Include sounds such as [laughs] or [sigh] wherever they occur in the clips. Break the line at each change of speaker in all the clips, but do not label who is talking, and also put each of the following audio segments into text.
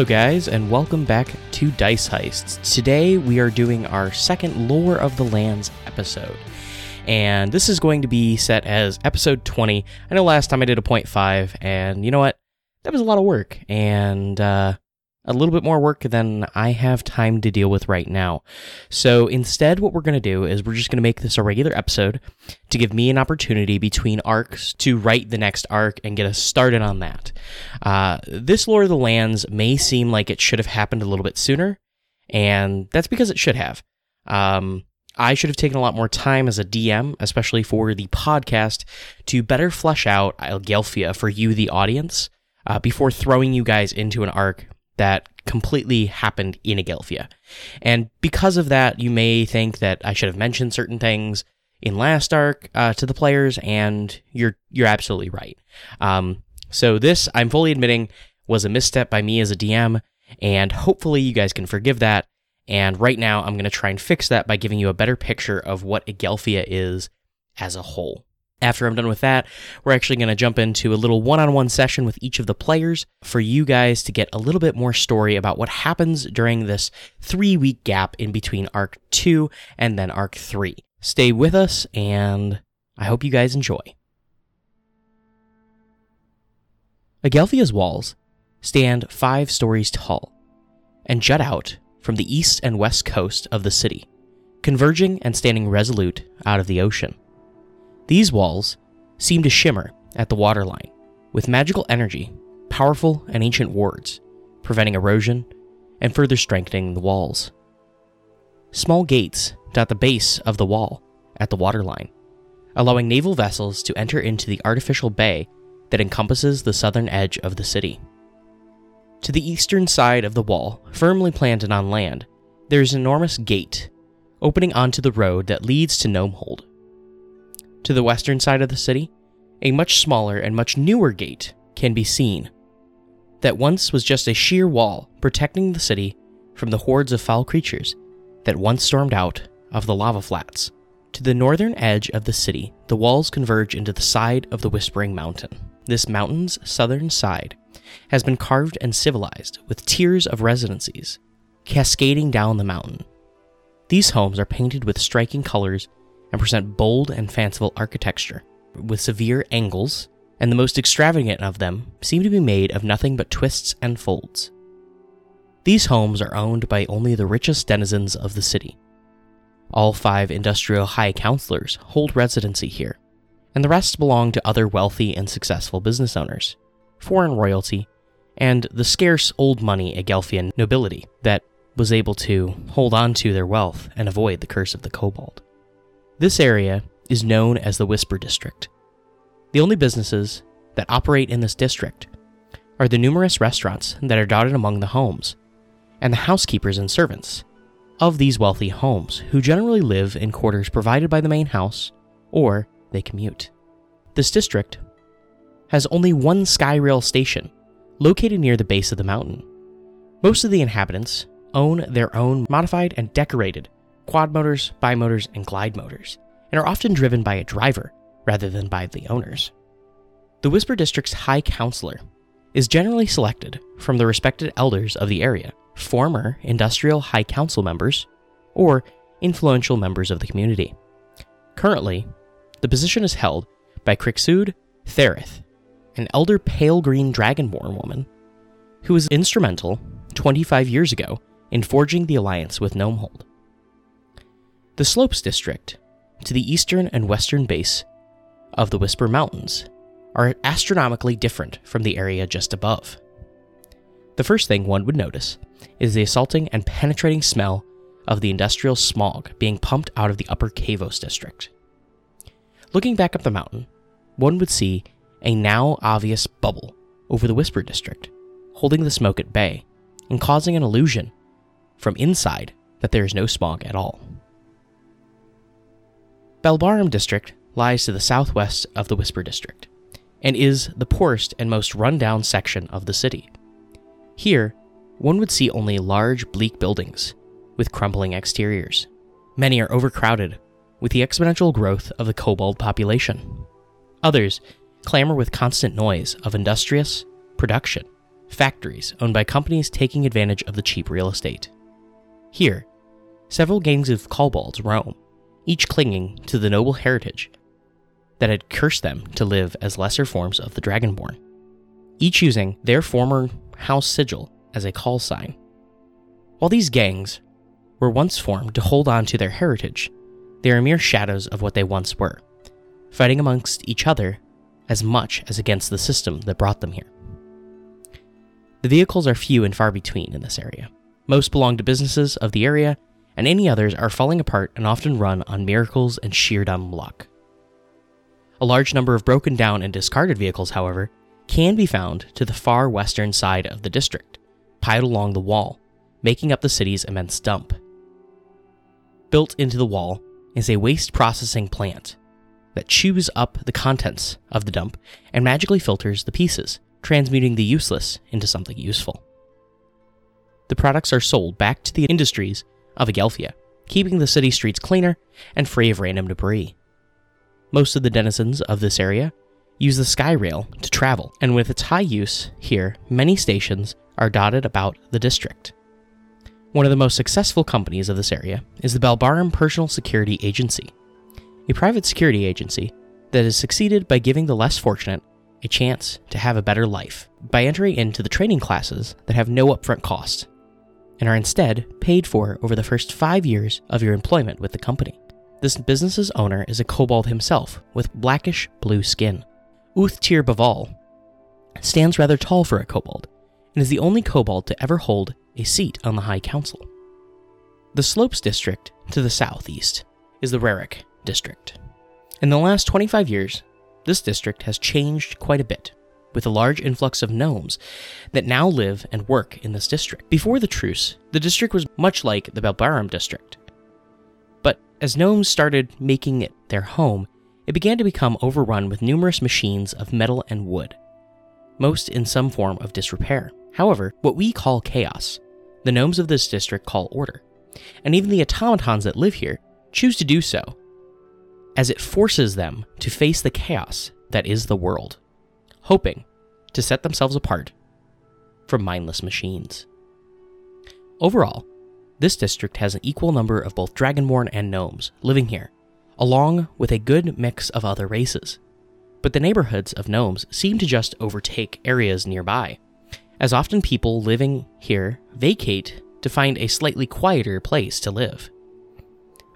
Hello, guys, and welcome back to Dice Heists. Today we are doing our second Lore of the Lands episode. And this is going to be set as episode 20. I know last time I did a 0.5, and you know what? That was a lot of work, and uh, a little bit more work than I have time to deal with right now. So instead, what we're going to do is we're just going to make this a regular episode to give me an opportunity between arcs to write the next arc and get us started on that. Uh, this Lore of the Lands may seem like it should have happened a little bit sooner, and that's because it should have. Um, I should have taken a lot more time as a DM, especially for the podcast, to better flesh out Agelphia for you, the audience, uh, before throwing you guys into an arc that completely happened in Agelphia. And because of that, you may think that I should have mentioned certain things in last arc uh, to the players, and you're you're absolutely right. Um, so this, I'm fully admitting, was a misstep by me as a DM, and hopefully you guys can forgive that. And right now, I'm going to try and fix that by giving you a better picture of what Agelphia is as a whole. After I'm done with that, we're actually going to jump into a little one on one session with each of the players for you guys to get a little bit more story about what happens during this three week gap in between Arc 2 and then Arc 3. Stay with us, and I hope you guys enjoy. Agelphia's walls stand five stories tall and jut out from the east and west coast of the city, converging and standing resolute out of the ocean. These walls seem to shimmer at the waterline with magical energy, powerful and ancient wards, preventing erosion and further strengthening the walls. Small gates dot the base of the wall at the waterline, allowing naval vessels to enter into the artificial bay that encompasses the southern edge of the city. To the eastern side of the wall, firmly planted on land, there is an enormous gate opening onto the road that leads to Gnomehold. To the western side of the city, a much smaller and much newer gate can be seen. That once was just a sheer wall protecting the city from the hordes of foul creatures that once stormed out of the lava flats. To the northern edge of the city, the walls converge into the side of the Whispering Mountain. This mountain's southern side has been carved and civilized with tiers of residences cascading down the mountain. These homes are painted with striking colors and present bold and fanciful architecture, with severe angles, and the most extravagant of them seem to be made of nothing but twists and folds. These homes are owned by only the richest denizens of the city. All five industrial high counselors hold residency here, and the rest belong to other wealthy and successful business owners, foreign royalty, and the scarce old money Agelphian nobility that was able to hold on to their wealth and avoid the curse of the kobold. This area is known as the Whisper District. The only businesses that operate in this district are the numerous restaurants that are dotted among the homes, and the housekeepers and servants of these wealthy homes, who generally live in quarters provided by the main house or they commute. This district has only one Skyrail station, located near the base of the mountain. Most of the inhabitants own their own modified and decorated quad motors, bimotors, and glide motors, and are often driven by a driver rather than by the owners. The Whisper District's High Counselor is generally selected from the respected elders of the area, former industrial High Council members, or influential members of the community. Currently, the position is held by Crixud Therith, an elder pale green dragonborn woman who was instrumental 25 years ago in forging the alliance with Gnomehold. The Slopes District, to the eastern and western base of the Whisper Mountains, are astronomically different from the area just above. The first thing one would notice is the assaulting and penetrating smell of the industrial smog being pumped out of the upper Kavos district. Looking back up the mountain, one would see a now obvious bubble over the Whisper district, holding the smoke at bay and causing an illusion from inside that there is no smog at all. Belbarum district lies to the southwest of the Whisper district and is the poorest and most run-down section of the city. Here, one would see only large, bleak buildings with crumbling exteriors. Many are overcrowded with the exponential growth of the kobold population. Others clamor with constant noise of industrious production, factories owned by companies taking advantage of the cheap real estate. Here, several gangs of kobolds roam, each clinging to the noble heritage that had cursed them to live as lesser forms of the Dragonborn, each using their former house sigil as a call sign. While these gangs were once formed to hold on to their heritage, they are mere shadows of what they once were, fighting amongst each other as much as against the system that brought them here. The vehicles are few and far between in this area. Most belong to businesses of the area, and any others are falling apart and often run on miracles and sheer dumb luck. A large number of broken down and discarded vehicles, however, can be found to the far western side of the district, piled along the wall, making up the city's immense dump. Built into the wall is a waste processing plant that chews up the contents of the dump and magically filters the pieces, transmuting the useless into something useful. The products are sold back to the industries of Agelphia, keeping the city streets cleaner and free of random debris. Most of the denizens of this area use the Skyrail to travel, and with its high use here, many stations are dotted about the district. One of the most successful companies of this area is the Belbarum Personal Security Agency, a private security agency that has succeeded by giving the less fortunate a chance to have a better life by entering into the training classes that have no upfront cost and are instead paid for over the first five years of your employment with the company. This business's owner is a kobold himself with blackish blue skin. Uthtir Baval stands rather tall for a kobold and is the only kobold to ever hold a seat on the High Council. The Slopes district to the southeast is the Rarik district. In the last 25 years, this district has changed quite a bit, with a large influx of gnomes that now live and work in this district. Before the truce, the district was much like the Belbarum district. But as gnomes started making it their home, it began to become overrun with numerous machines of metal and wood, most in some form of disrepair. However, what we call chaos, the gnomes of this district call order, and even the automatons that live here choose to do so as it forces them to face the chaos that is the world, hoping to set themselves apart from mindless machines. Overall, this district has an equal number of both Dragonborn and gnomes living here, along with a good mix of other races. But the neighborhoods of gnomes seem to just overtake areas nearby, as often people living here vacate to find a slightly quieter place to live.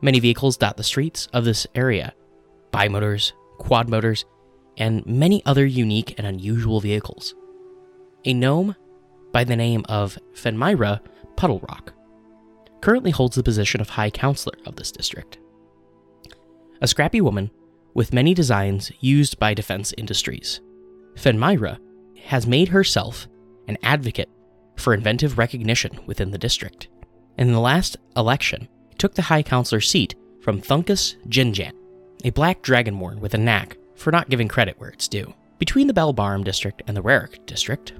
Many vehicles dot the streets of this area bimotors, quad motors, and many other unique and unusual vehicles. A gnome by the name of Fenmyra Puddlerock currently holds the position of High Counselor of this district. A scrappy woman with many designs used by defense industries, Fenmyra has made herself an advocate for inventive recognition within the district. In the last election, took the High Counselor seat from Thunkus Jinjan, a black dragonborn with a knack for not giving credit where it's due. Between the Belbarum district and the Rarik district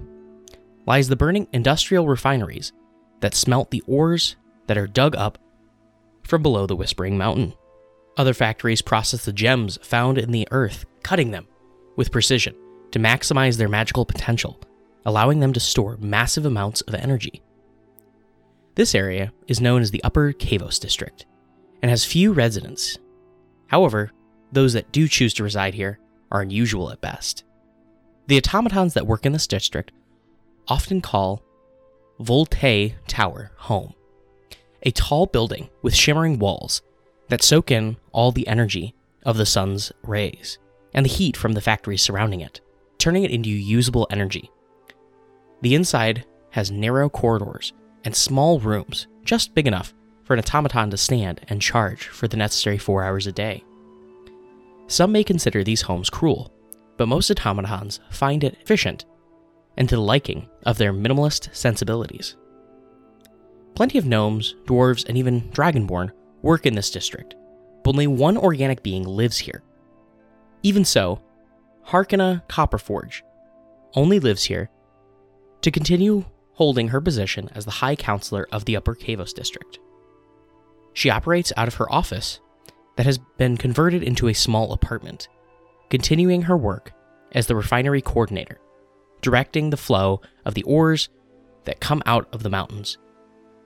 lies the burning industrial refineries that smelt the ores that are dug up from below the Whispering Mountain. Other factories process the gems found in the earth, cutting them with precision to maximize their magical potential, allowing them to store massive amounts of energy. This area is known as the Upper Kavos District and has few residents. However, those that do choose to reside here are unusual at best. The automatons that work in this district often call Volte Tower home, a tall building with shimmering walls that soak in all the energy of the sun's rays and the heat from the factories surrounding it, turning it into usable energy. The inside has narrow corridors and small rooms, just big enough for an automaton to stand and charge for the necessary four hours a day. Some may consider these homes cruel, but most automatons find it efficient and to the liking of their minimalist sensibilities. Plenty of gnomes, dwarves, and even dragonborn work in this district, but only one organic being lives here. Even so, Harkina Copperforge only lives here to continue holding her position as the High Counselor of the Upper Kavos District. She operates out of her office that has been converted into a small apartment, continuing her work as the refinery coordinator directing the flow of the ores that come out of the mountains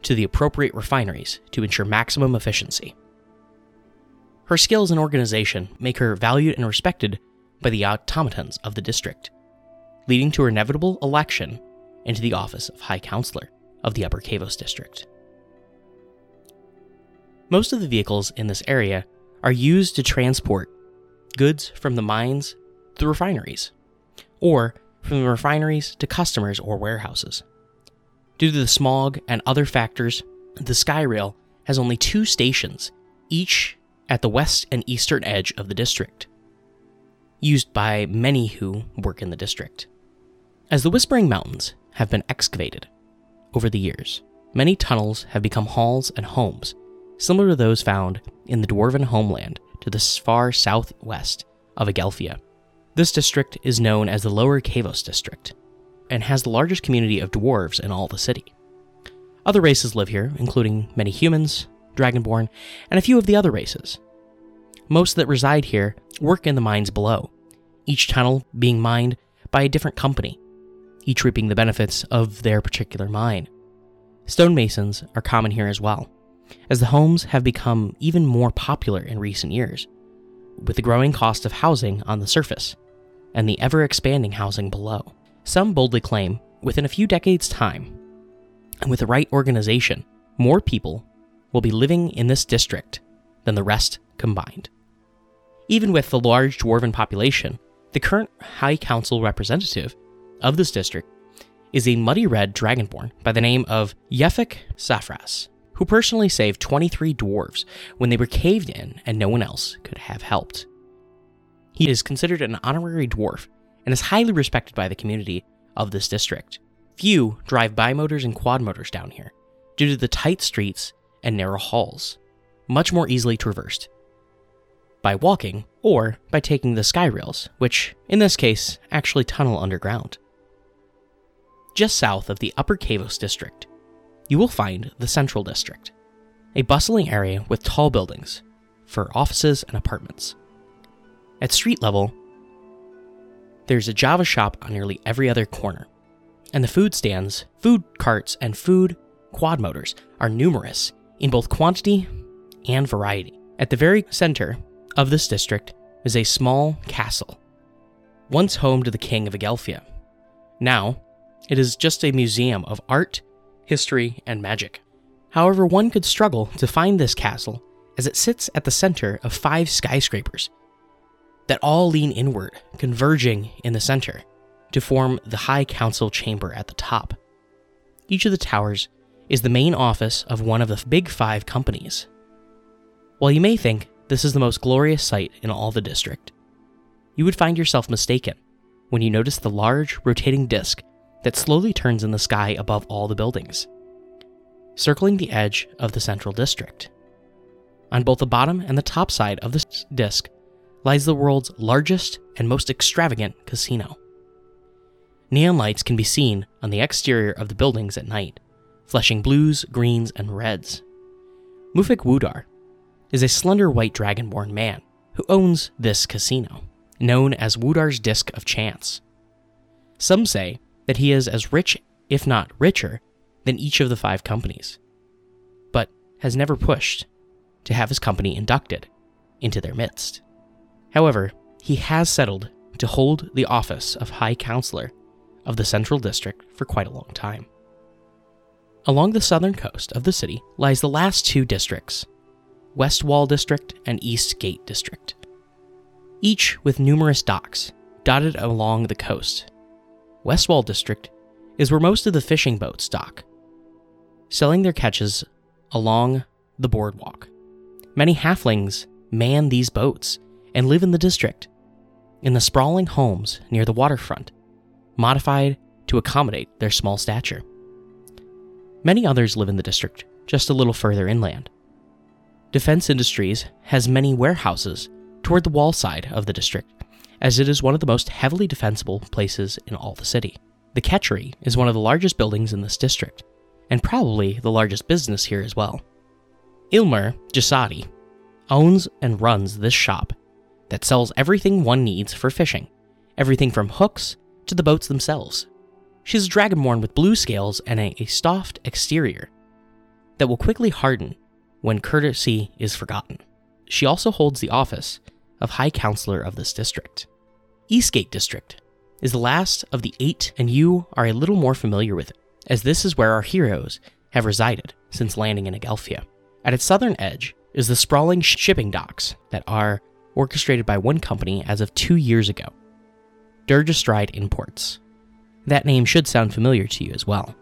to the appropriate refineries to ensure maximum efficiency. Her skills and organization make her valued and respected by the automatons of the district, leading to her inevitable election into the office of High Counselor of the Upper Kavos district. Most of the vehicles in this area are used to transport goods from the mines to refineries, or from the refineries to customers or warehouses. Due to the smog and other factors, the Skyrail has only two stations, each at the west and eastern edge of the district, used by many who work in the district. As the Whispering Mountains have been excavated over the years, many tunnels have become halls and homes, similar to those found in the dwarven homeland to the far southwest of Agelphia. This district is known as the Lower Kavos District and has the largest community of dwarves in all the city. Other races live here, including many humans, dragonborn, and a few of the other races. Most that reside here work in the mines below, each tunnel being mined by a different company, each reaping the benefits of their particular mine. Stonemasons are common here as well, as the homes have become even more popular in recent years, with the growing cost of housing on the surface and the ever expanding housing below. Some boldly claim within a few decades' time, and with the right organization, more people will be living in this district than the rest combined. Even with the large dwarven population, the current High Council representative of this district is a muddy red dragonborn by the name of Yefik Safras, who personally saved 23 dwarves when they were caved in and no one else could have helped. He is considered an honorary dwarf and is highly respected by the community of this district. Few drive bimotors and quadmotors down here due to the tight streets and narrow halls, much more easily traversed by walking or by taking the sky rails, which, in this case, actually tunnel underground. Just south of the Upper Kavos district, you will find the Central District, a bustling area with tall buildings for offices and apartments. At street level, there's a Java shop on nearly every other corner, and the food stands, food carts, and food quad motors are numerous in both quantity and variety. At the very center of this district is a small castle, once home to the king of Agelphia. Now, it is just a museum of art, history, and magic. However, one could struggle to find this castle as it sits at the center of five skyscrapers that all lean inward, converging in the center to form the High Council chamber at the top. Each of the towers is the main office of one of the big five companies. While you may think this is the most glorious sight in all the district, you would find yourself mistaken when you notice the large rotating disc that slowly turns in the sky above all the buildings, circling the edge of the central district. On both the bottom and the top side of the disc lies the world's largest and most extravagant casino. Neon lights can be seen on the exterior of the buildings at night, flashing blues, greens, and reds. Mufik Wudar is a slender white dragonborn man who owns this casino, known as Wudar's Disc of Chance. Some say that he is as rich, if not richer, than each of the five companies, but has never pushed to have his company inducted into their midst. However, he has settled to hold the office of High Counselor of the Central District for quite a long time. Along the southern coast of the city lies the last two districts West Wall District and East Gate District, each with numerous docks dotted along the coast. West Wall District is where most of the fishing boats dock, selling their catches along the boardwalk. Many halflings man these boats and live in the district, in the sprawling homes near the waterfront, modified to accommodate their small stature. Many others live in the district, just a little further inland. Defense Industries has many warehouses toward the wall side of the district, as it is one of the most heavily defensible places in all the city. The Catchery is one of the largest buildings in this district, and probably the largest business here as well. Ilmer Jasadi owns and runs this shop that sells everything one needs for fishing everything from hooks to the boats themselves. She's a dragonborn with blue scales and a, a soft exterior that will quickly harden when courtesy is forgotten. She also holds the office of High Counselor of this district. Eastgate District is the last of the eight, and you are a little more familiar with it, as this is where our heroes have resided since landing in Agelphia. At its southern edge is the sprawling shipping docks that are orchestrated by one company as of two years ago Durgestride Imports. That name should sound familiar to you as well,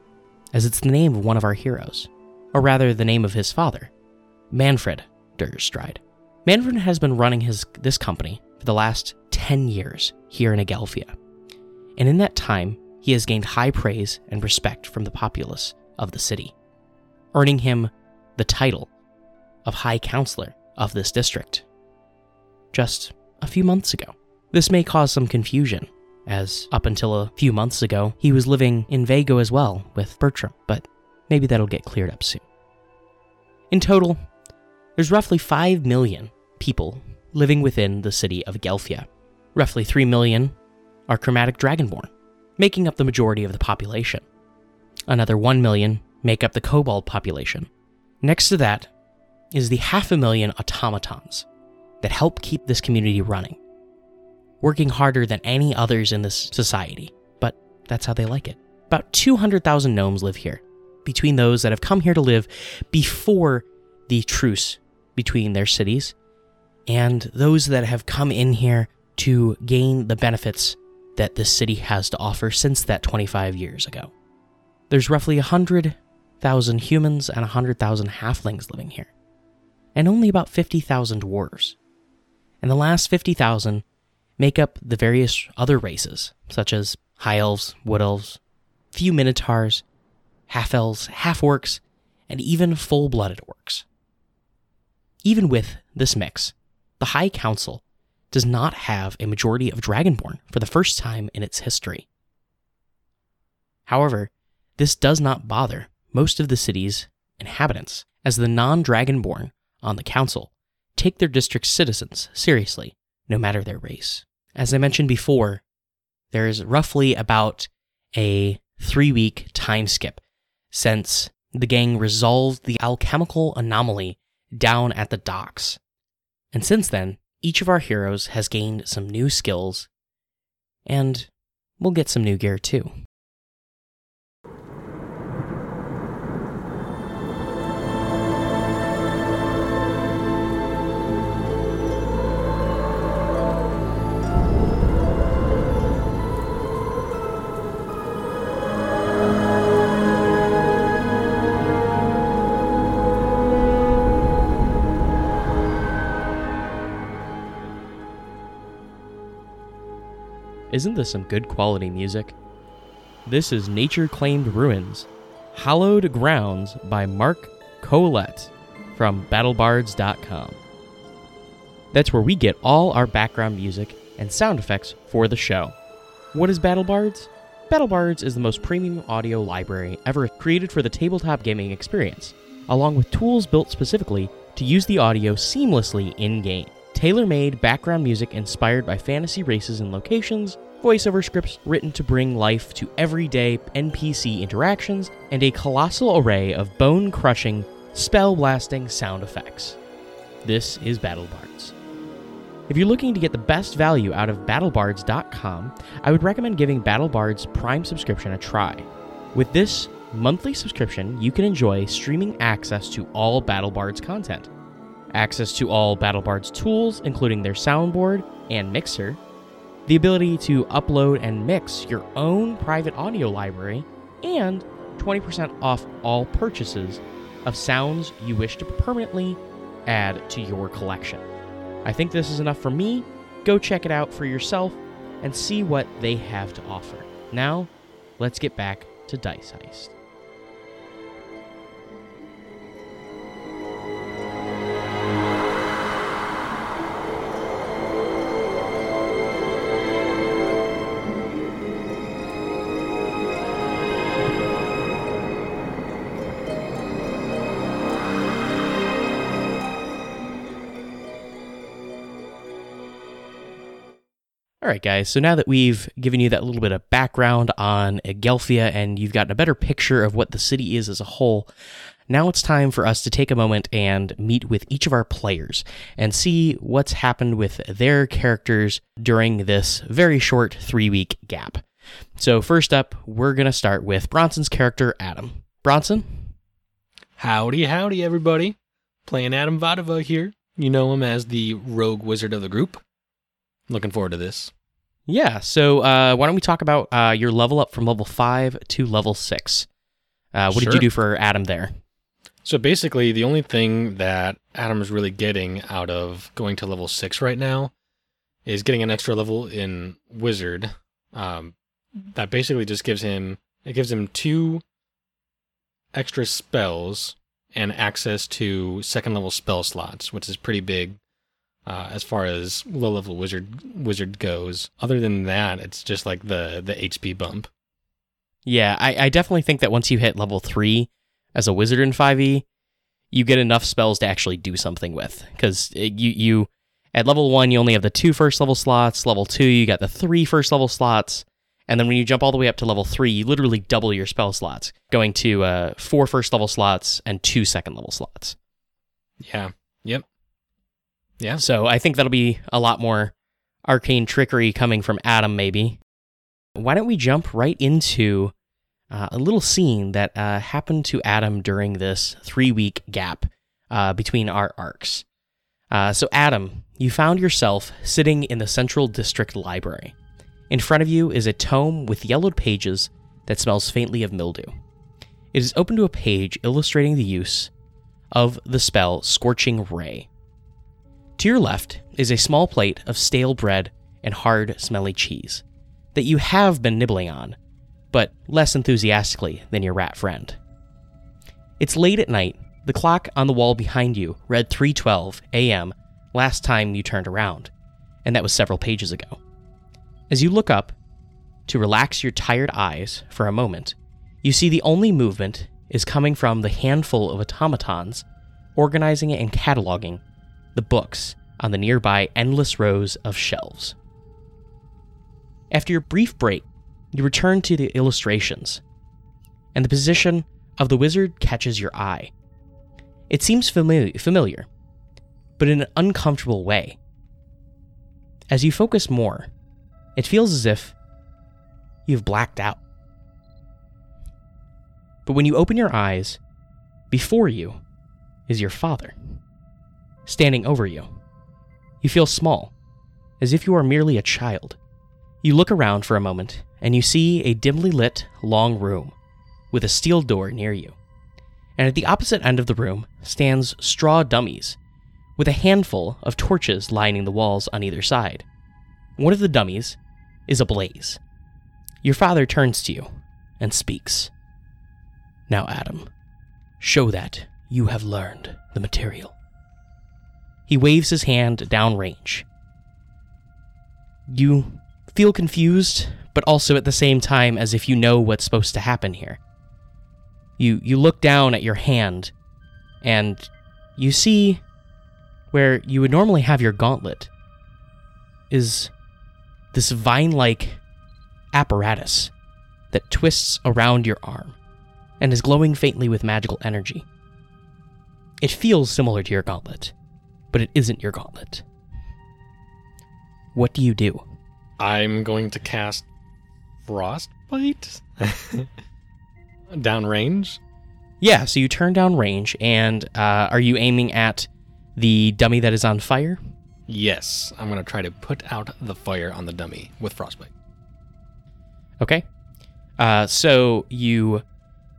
as it's the name of one of our heroes, or rather, the name of his father, Manfred Durgestride. Manfred has been running his this company for the last 10 years here in Agelphia, and in that time, he has gained high praise and respect from the populace of the city, earning him the title of High Counselor of this district. Just a few months ago. This may cause some confusion, as up until a few months ago, he was living in Vago as well with Bertram, but maybe that'll get cleared up soon. In total, there's roughly 5 million people living within the city of Agelphia. Roughly 3 million are chromatic dragonborn, making up the majority of the population. Another 1 million make up the kobold population. Next to that is the half a million automatons that help keep this community running, working harder than any others in this society, but that's how they like it. About 200,000 gnomes live here, between those that have come here to live before the truce between their cities and those that have come in here to gain the benefits that this city has to offer since that 25 years ago. There's roughly 100,000 humans and 100,000 halflings living here, and only about 50,000 dwarves. And the last 50,000 make up the various other races, such as high elves, wood elves, few minotaurs, half elves, half orcs, and even full blooded orcs. Even with this mix, the High Council does not have a majority of Dragonborn for the first time in its history. However, this does not bother most of the city's inhabitants, as the non Dragonborn on the council take their district's citizens seriously, no matter their race. As I mentioned before, there's roughly about a three week time skip since the gang resolved the alchemical anomaly down at the docks. And since then, each of our heroes has gained some new skills, and we'll get some new gear too. Isn't this some good quality music? This is Nature Claimed Ruins, Hallowed Grounds by Mark Colette from BattleBards.com. That's where we get all our background music and sound effects for the show. What is BattleBards? BattleBards is the most premium audio library ever created for the tabletop gaming experience, along with tools built specifically to use the audio seamlessly in game. Tailor made background music inspired by fantasy races and locations voiceover scripts written to bring life to everyday NPC interactions, and a colossal array of bone crushing, spell blasting sound effects. This is BattleBards. If you're looking to get the best value out of BattleBards.com, I would recommend giving BattleBards Prime subscription a try. With this monthly subscription, you can enjoy streaming access to all BattleBards content, access to all BattleBards tools, including their soundboard and mixer, the ability to upload and mix your own private audio library, and 20% off all purchases of sounds you wish to permanently add to your collection. I think this is enough for me. Go check it out for yourself and see what they have to offer. Now, let's get back to Dice Heist. All right, guys. So now that we've given you that little bit of background on Agelphia and you've gotten a better picture of what the city is as a whole, now it's time for us to take a moment and meet with each of our players and see what's happened with their characters during this very short three week gap. So, first up, we're going to start with Bronson's character, Adam. Bronson?
Howdy, howdy, everybody. Playing Adam Vadova here. You know him as the rogue wizard of the group. Looking forward to this.
Yeah, so uh, why don't we talk about uh, your level up from level 5 to level 6? Uh, what did you do for Adam there?
So basically, the only thing that Adam is really getting out of going to level six right now is getting an extra level in wizard. Um, that basically just gives him it gives him two extra spells and access to second level spell slots, which is pretty big uh, as far as low level wizard wizard goes. Other than that, it's just like the the HP bump.
Yeah, I, I definitely think that once you hit level 3 as a wizard in 5e, you get enough spells to actually do something with. Because you, you, at level 1, you only have the two first level slots. Level 2, you got the three first level slots. And then when you jump all the way up to level 3, you literally double your spell slots, going to uh, four first level slots and two second level slots.
Yeah. Yep. Yeah.
So I think that'll be a lot more arcane trickery coming from Adam, maybe. Why don't we jump right into uh, a little scene that uh, happened to Adam during this three week gap uh, between our arcs? Uh, so, Adam, you found yourself sitting in the Central District Library. In front of you is a tome with yellowed pages that smells faintly of mildew. It is open to a page illustrating the use of the spell Scorching Ray. To your left is a small plate of stale bread and hard, smelly cheese that you have been nibbling on, but less enthusiastically than your rat friend. It's late at night. The clock on the wall behind you read 3:12 a.m. last time you turned around, and that was several pages ago. As you look up to relax your tired eyes for a moment, you see the only movement is coming from the handful of automatons organizing and cataloging the books on the nearby endless rows of shelves. After your brief break, you return to the illustrations, and the position of the wizard catches your eye. It seems famili- familiar, but in an uncomfortable way. As you focus more, it feels as if you've blacked out. But when you open your eyes, before you is your father, standing over you. You feel small, as if you are merely a child. You look around for a moment, and you see a dimly lit, long room with a steel door near you. And at the opposite end of the room stands straw dummies, with a handful of torches lining the walls on either side. One of the dummies is ablaze. Your father turns to you and speaks. Now, Adam, show that you have learned the material. He waves his hand downrange. You feel confused, but also at the same time as if you know what's supposed to happen here. You you look down at your hand and you see where you would normally have your gauntlet is this vine-like apparatus that twists around your arm and is glowing faintly with magical energy. It feels similar to your gauntlet, but it isn't your gauntlet. What do you do?
I'm going to cast Frostbite [laughs] downrange.
Yeah, so you turn down range, and uh, are you aiming at the dummy that is on fire?
Yes, I'm going to try to put out the fire on the dummy with Frostbite.
Okay. Uh, so you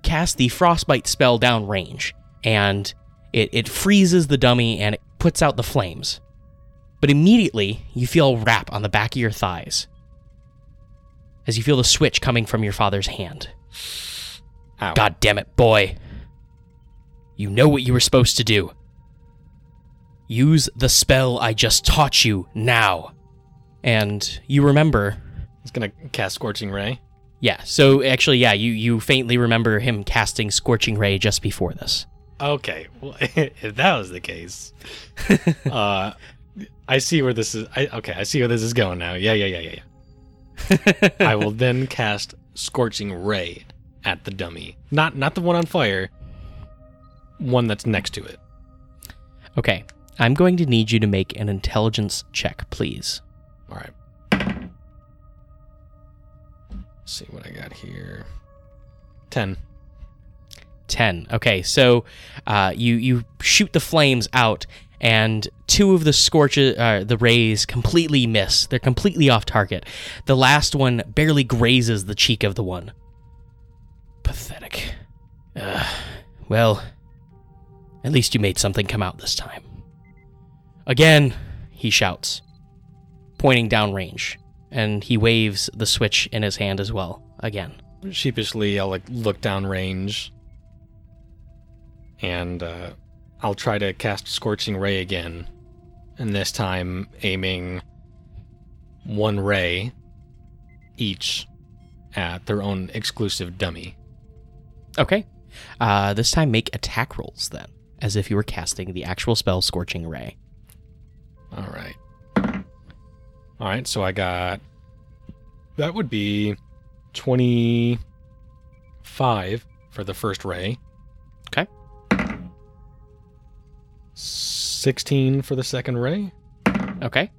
cast the frostbite spell down range, and it, it freezes the dummy and it puts out the flames. But immediately, you feel a rap on the back of your thighs as you feel the switch coming from your father's hand.
Ow.
God damn it, boy. You know what you were supposed to do. Use the spell I just taught you now. And you remember
He's going to cast Scorching Ray.
Yeah, so actually, yeah, you, you faintly remember him casting Scorching Ray just before this.
Okay, well, [laughs] if that was the case, [laughs] uh, I see where this is. I, okay, I see where this is going now. Yeah, yeah, yeah, yeah, yeah. I will [laughs] then cast Scorching Ray at the dummy. Not not the one on fire. One that's next to it.
Okay, I'm going to need you to make an intelligence check, please.
All right. Let's see what I got here. Ten.
10 okay so uh, you you shoot the flames out and two of the scorches uh, the rays completely miss. They're completely off target. The last one barely grazes the cheek of the one. Pathetic. Well at least you made something come out this time. Again he shouts pointing downrange and he waves the switch in his hand as well again.
Sheepishly, I'll like look downrange, and uh, I'll try to cast Scorching Ray again, and this time aiming one ray each at their own exclusive dummy.
Okay. Uh, this time make attack rolls then, as if you were casting the actual spell Scorching Ray.
All right. All right, so I got that would be 25 for the first ray.
Okay.
16 for the second ray
Okay.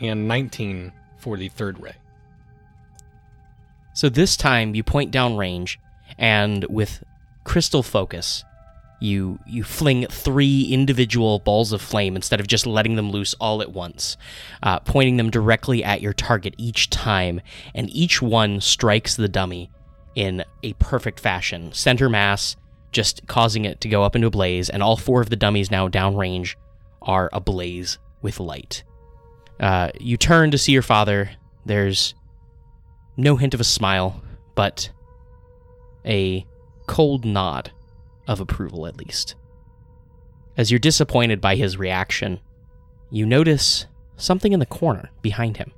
and 19 for the third ray.
So this time you point down range, and with crystal focus, you you fling three individual balls of flame instead of just letting them loose all at once, uh, pointing them directly at your target each time, and each one strikes the dummy in a perfect fashion, center mass, just causing it to go up into a blaze, and all four of the dummies now downrange are ablaze with light. Uh, you turn to see your father. There's no hint of a smile, but a cold nod of approval, at least. As you're disappointed by his reaction, you notice something in the corner behind him.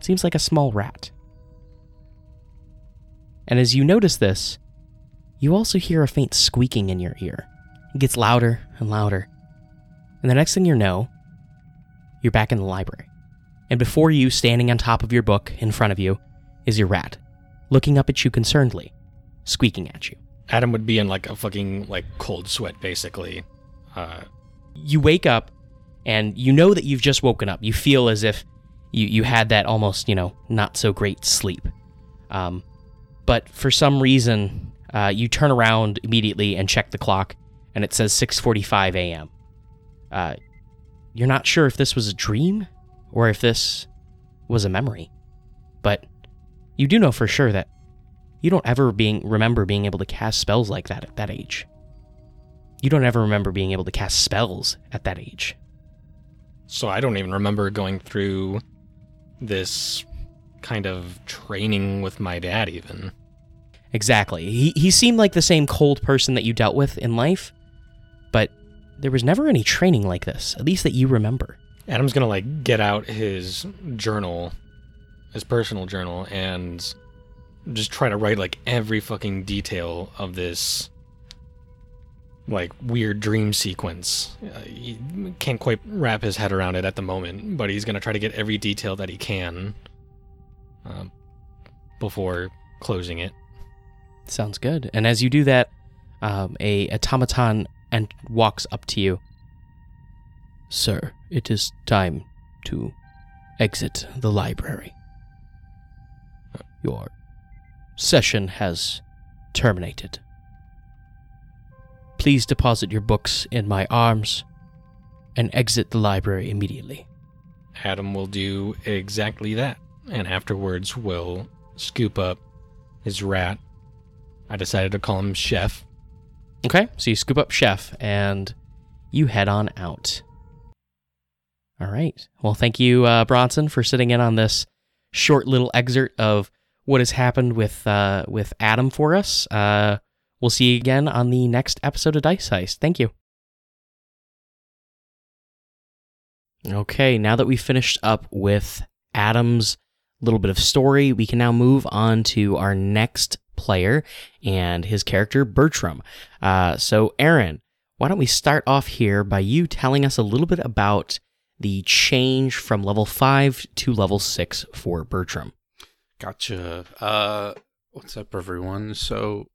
Seems like a small rat. And as you notice this, you also hear a faint squeaking in your ear. It gets louder and louder. And the next thing you know, you're back in the library. And before you, standing on top of your book in front of you, is your rat, looking up at you concernedly, squeaking at you.
Adam would be in like a fucking like cold sweat basically. Uh,
You wake up and you know that you've just woken up. You feel as if you, you had that almost, you know, not so great sleep. Um, but for some reason, uh, you turn around immediately and check the clock, and it says 6:45 a.m. Uh, you're not sure if this was a dream or if this was a memory, but you do know for sure that you don't ever being remember being able to cast spells like that at that age. You don't ever remember being able to cast spells at that age.
so I don't even remember going through this kind of training with my dad even.
Exactly. He he seemed like the same cold person that you dealt with in life, but there was never any training like this, at least that you remember.
Adam's gonna like get out his journal, his personal journal, and just try to write like every fucking detail of this like weird dream sequence. Uh, he can't quite wrap his head around it at the moment, but he's gonna try to get every detail that he can um, before closing it.
Sounds good. And as you do that, um, a automaton and walks up to you. Sir, it is time to exit the library. Your session has terminated. Please deposit your books in my arms and exit the library immediately.
Adam will do exactly that, and afterwards will scoop up his rat. I decided to call him Chef.
Okay, so you scoop up Chef and you head on out. All right. Well, thank you, uh, Bronson, for sitting in on this short little excerpt of what has happened with uh, with Adam for us. Uh, we'll see you again on the next episode of Dice Heist. Thank you. Okay, now that we've finished up with Adam's little bit of story, we can now move on to our next player and his character Bertram. Uh, so, Aaron, why don't we start off here by you telling us a little bit about the change from level 5 to level 6 for Bertram?
Gotcha. Uh, what's up, everyone? So,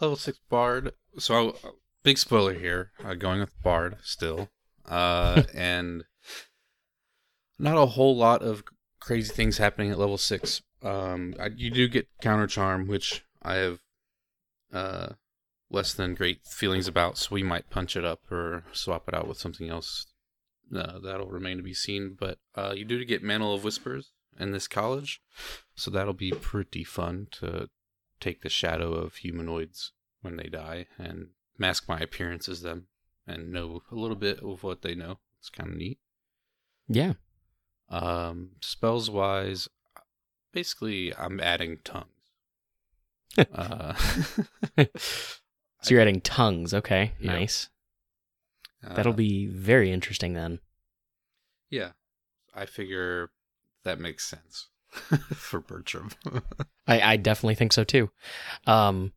level six bard. So, big spoiler here. Uh, going with bard still, uh, [laughs] and not a whole lot of crazy things happening at level six. Um, I, you do get counter charm, which I have uh less than great feelings about. So we might punch it up or swap it out with something else. Uh, that'll remain to be seen. But uh, you do get Mantle of Whispers in this college. So that'll be pretty fun to take the shadow of humanoids when they die and mask my appearance as them and know a little bit of what they know. It's kind of neat.
Yeah.
Um, spells wise, basically, I'm adding tongues. Uh, [laughs] [laughs]
So you're adding tongues. Okay.
Yeah.
Nice.
uh,
That'll be very interesting then.
yeah. I figure that makes sense [laughs] for Bertram.
I, I definitely think so too. Um,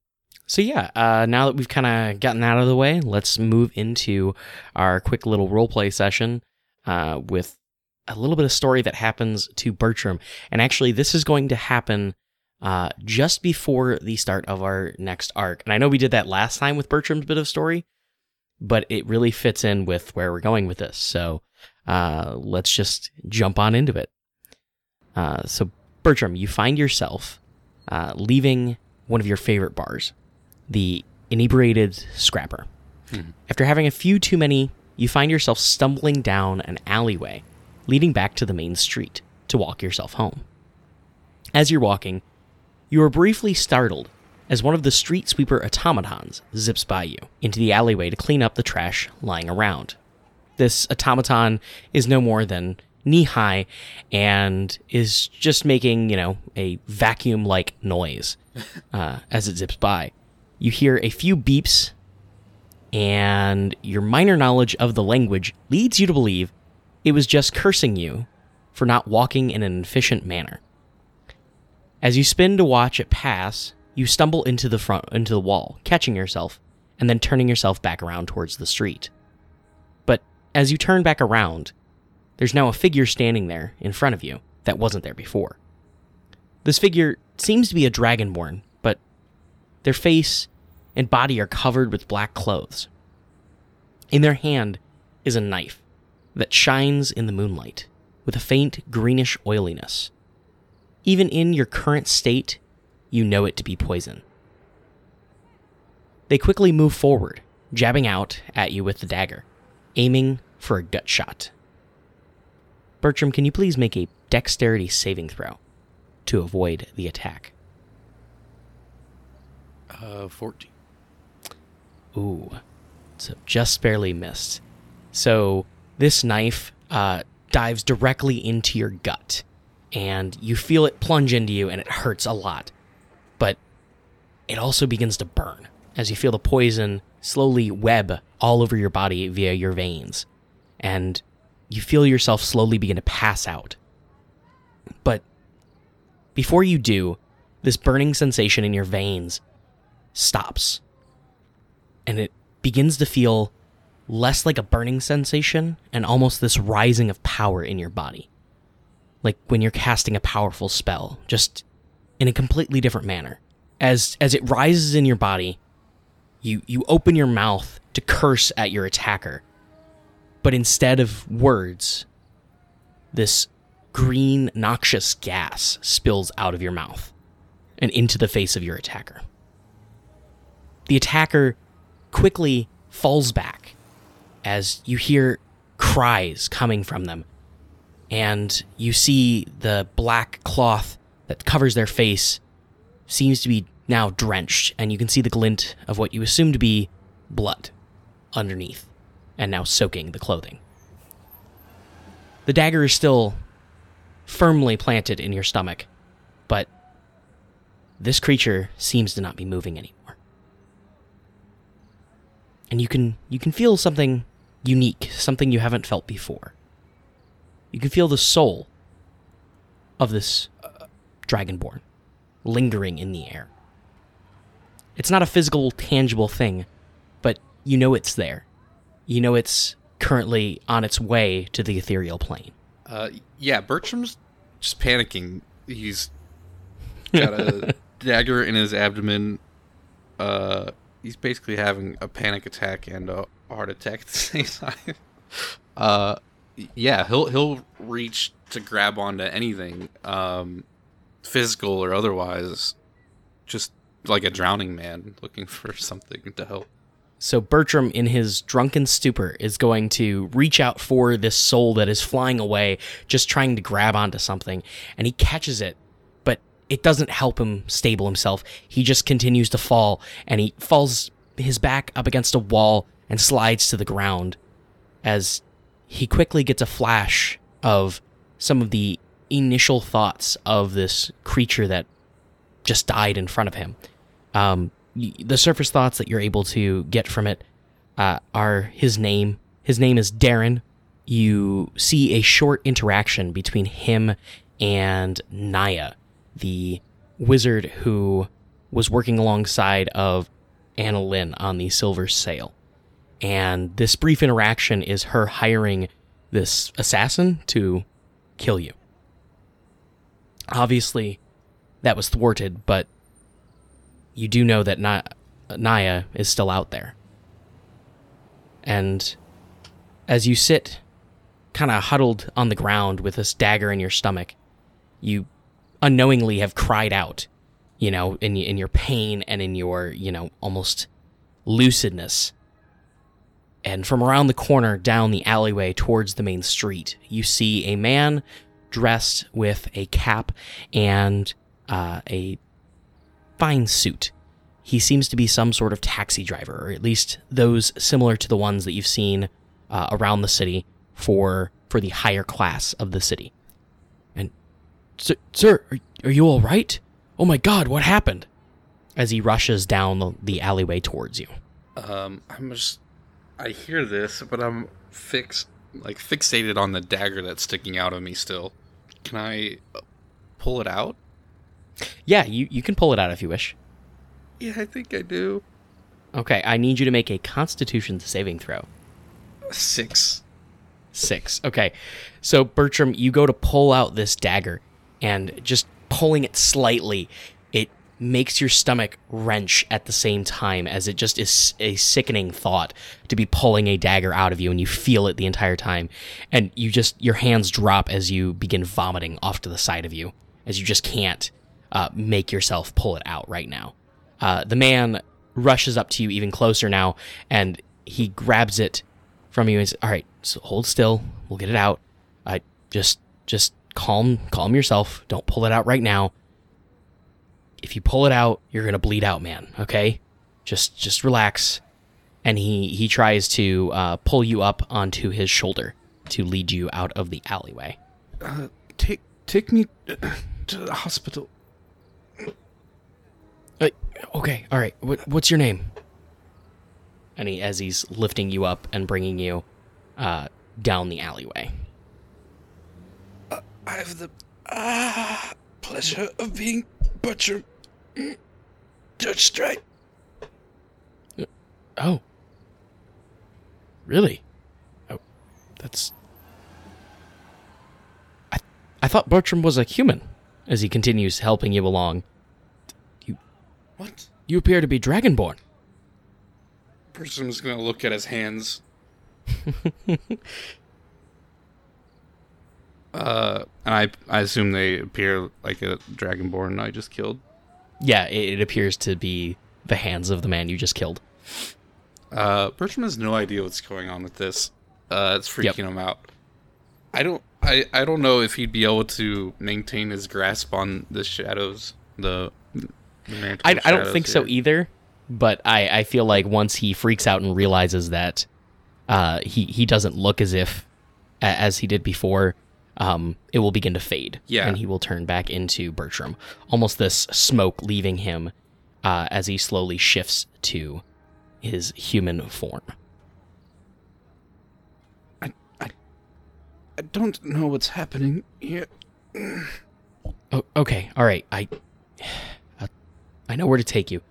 so yeah, uh, now that we've kind of gotten out of the way, let's move into our quick little role play session uh, with a little bit of story that happens to Bertram. And actually, this is going to happen uh, just before the start of our next arc. And I know we did that last time with Bertram's bit of story, but it really fits in with where we're going with this. So uh, let's just jump on into it. Uh, so, Bertram, you find yourself uh, leaving one of your favorite bars, the Inebriated Scrapper.
Mhm.
After having a few too many, you find yourself stumbling down an alleyway leading back to the main street to walk yourself home. As you're walking, you are briefly startled as one of the street sweeper automatons zips by you into the alleyway to clean up the trash lying around. This automaton is no more than knee high and is just making, you know, a vacuum like noise [laughs] uh, as it zips by. You hear a few beeps, and your minor knowledge of the language leads you to believe it was just cursing you for not walking in an efficient manner. As you spin to watch it pass, you stumble into the front into the wall, catching yourself and then turning yourself back around towards the street. But as you turn back around, there's now a figure standing there in front of you that wasn't there before. This figure seems to be a dragonborn, but their face and body are covered with black clothes. In their hand is a knife that shines in the moonlight with a faint greenish oiliness. Even in your current state, you know it to be poison. They quickly move forward, jabbing out at you with the dagger, aiming for a gut shot. Bertram, can you please make a dexterity saving throw to avoid the attack?
uh, 14.
Ooh, so just barely missed. So this knife uh, dives directly into your gut, and you feel it plunge into you, and it hurts a lot. But it also begins to burn as you feel the poison slowly web all over your body via your veins, and you feel yourself slowly begin to pass out. But before you do, this burning sensation in your veins stops and it begins to feel less like a burning sensation and almost this rising of power in your body. Like when you're casting a powerful spell, just in a completely different manner. As as it rises in your body, you you open your mouth to curse at your attacker. But instead of words, this green noxious gas spills out of your mouth and into the face of your attacker the attacker quickly falls back as you hear cries coming from them. And you see the black cloth that covers their face seems to be now drenched, and you can see the glint of what you assume to be blood underneath and now soaking the clothing. The dagger is still firmly planted in your stomach, but this creature seems to not be moving anymore and you can you can feel something unique, something you haven't felt before. You can feel the soul of this uh, dragonborn lingering in the air. It's not a physical, tangible thing, but you know it's there. You know it's currently on its way to the ethereal plane.
Uh, yeah, Bertram's just panicking. He's got a [laughs] dagger in his abdomen. Uh, he's basically having a panic attack and a heart attack at the [laughs] same time. Uh, yeah, he'll he'll reach to grab onto anything, um, physical or otherwise, just like a drowning man looking [laughs] for something to help.
So Bertram, in his drunken stupor, is going to reach out for this soul that is flying away, just trying to grab onto something, and he catches it, but it doesn't help him stable himself. He just continues to fall, and he falls his back up against a wall and slides to the ground as he quickly gets a flash of some of the initial thoughts of this creature that just died in front of him. Um, the surface thoughts that you're able to get from it uh, are his name. His name is Darren. You see a short interaction between him and Naya, the wizard who was working alongside of Anna Lynn on the Silver Sail. And this brief interaction is her hiring this assassin to kill you. Obviously, that was thwarted, but you do know that Na- Naya is still out there. And as you sit kind of huddled on the ground with this dagger in your stomach, you unknowingly have cried out, you know, in, in your pain and in your, you know, almost lucidness. And from around the corner down the alleyway towards the main street, you see a man dressed with a cap and uh, a fine suit. He seems to be some sort of taxi driver, or at least those similar to the ones that you've seen uh, around the city for for the higher class of the city. And sir, sir are, are you all right? Oh my God, what happened? As he rushes down the, the alleyway towards you.
Um, I'm just. I hear this, but I'm fix like fixated on the dagger that's sticking out of me still. Can I uh, pull it out?
Yeah, you, you can pull it out if you wish.
Yeah, I think I do.
Okay, I need you to make a Constitution saving throw.
Six.
Six. Okay. So, Bertram, you go to pull out this dagger, and just pulling it slightly, makes your stomach wrench at the same time as it just is a sickening thought to be pulling a dagger out of you, and you feel it the entire time. And you just, your hands drop as you begin vomiting off to the side of you, as you just can't uh, make yourself pull it out right now. Uh, the man rushes up to you even closer now, and he grabs it from you and says, "All right, so hold still. We'll get it out. I just, just calm, calm yourself. Don't pull it out right now. If you pull it out, you're gonna bleed out, man. Okay, just, just relax." And he he tries to uh, pull you up onto his shoulder to lead you out of the alleyway.
Uh, take take me [coughs] to the hospital.
Uh, okay, all right. What, what's your name? And he, as he's lifting you up and bringing you uh, down the alleyway.
I have the ah, pleasure of being Butcher. [clears throat] Judge Strike.
Oh, really? Oh, that's. I I thought Bertram was a human. As he continues helping you along, You.
What?
you appear to be Dragonborn.
Bertram's gonna look at his hands. [laughs] uh, and I I assume they appear like a dragonborn I just killed.
Yeah, it, it appears to be the hands of the man you just killed.
Uh, Bertram has no idea what's going on with this. Uh, it's freaking
Yep.
him out. I don't. I, I don't know if he'd be able to maintain his grasp on the shadows. The, the
I, I don't
shadows
think so either, but I, I feel like once he freaks out and realizes that uh, he he doesn't look as if as he did before, um, it will begin to fade.
Yeah.
and he will turn back into Bertram, almost this smoke leaving him uh, as he slowly shifts to his human form.
I I, I don't know what's happening here.
Oh, okay, all right. I [sighs] uh, I know where to take you.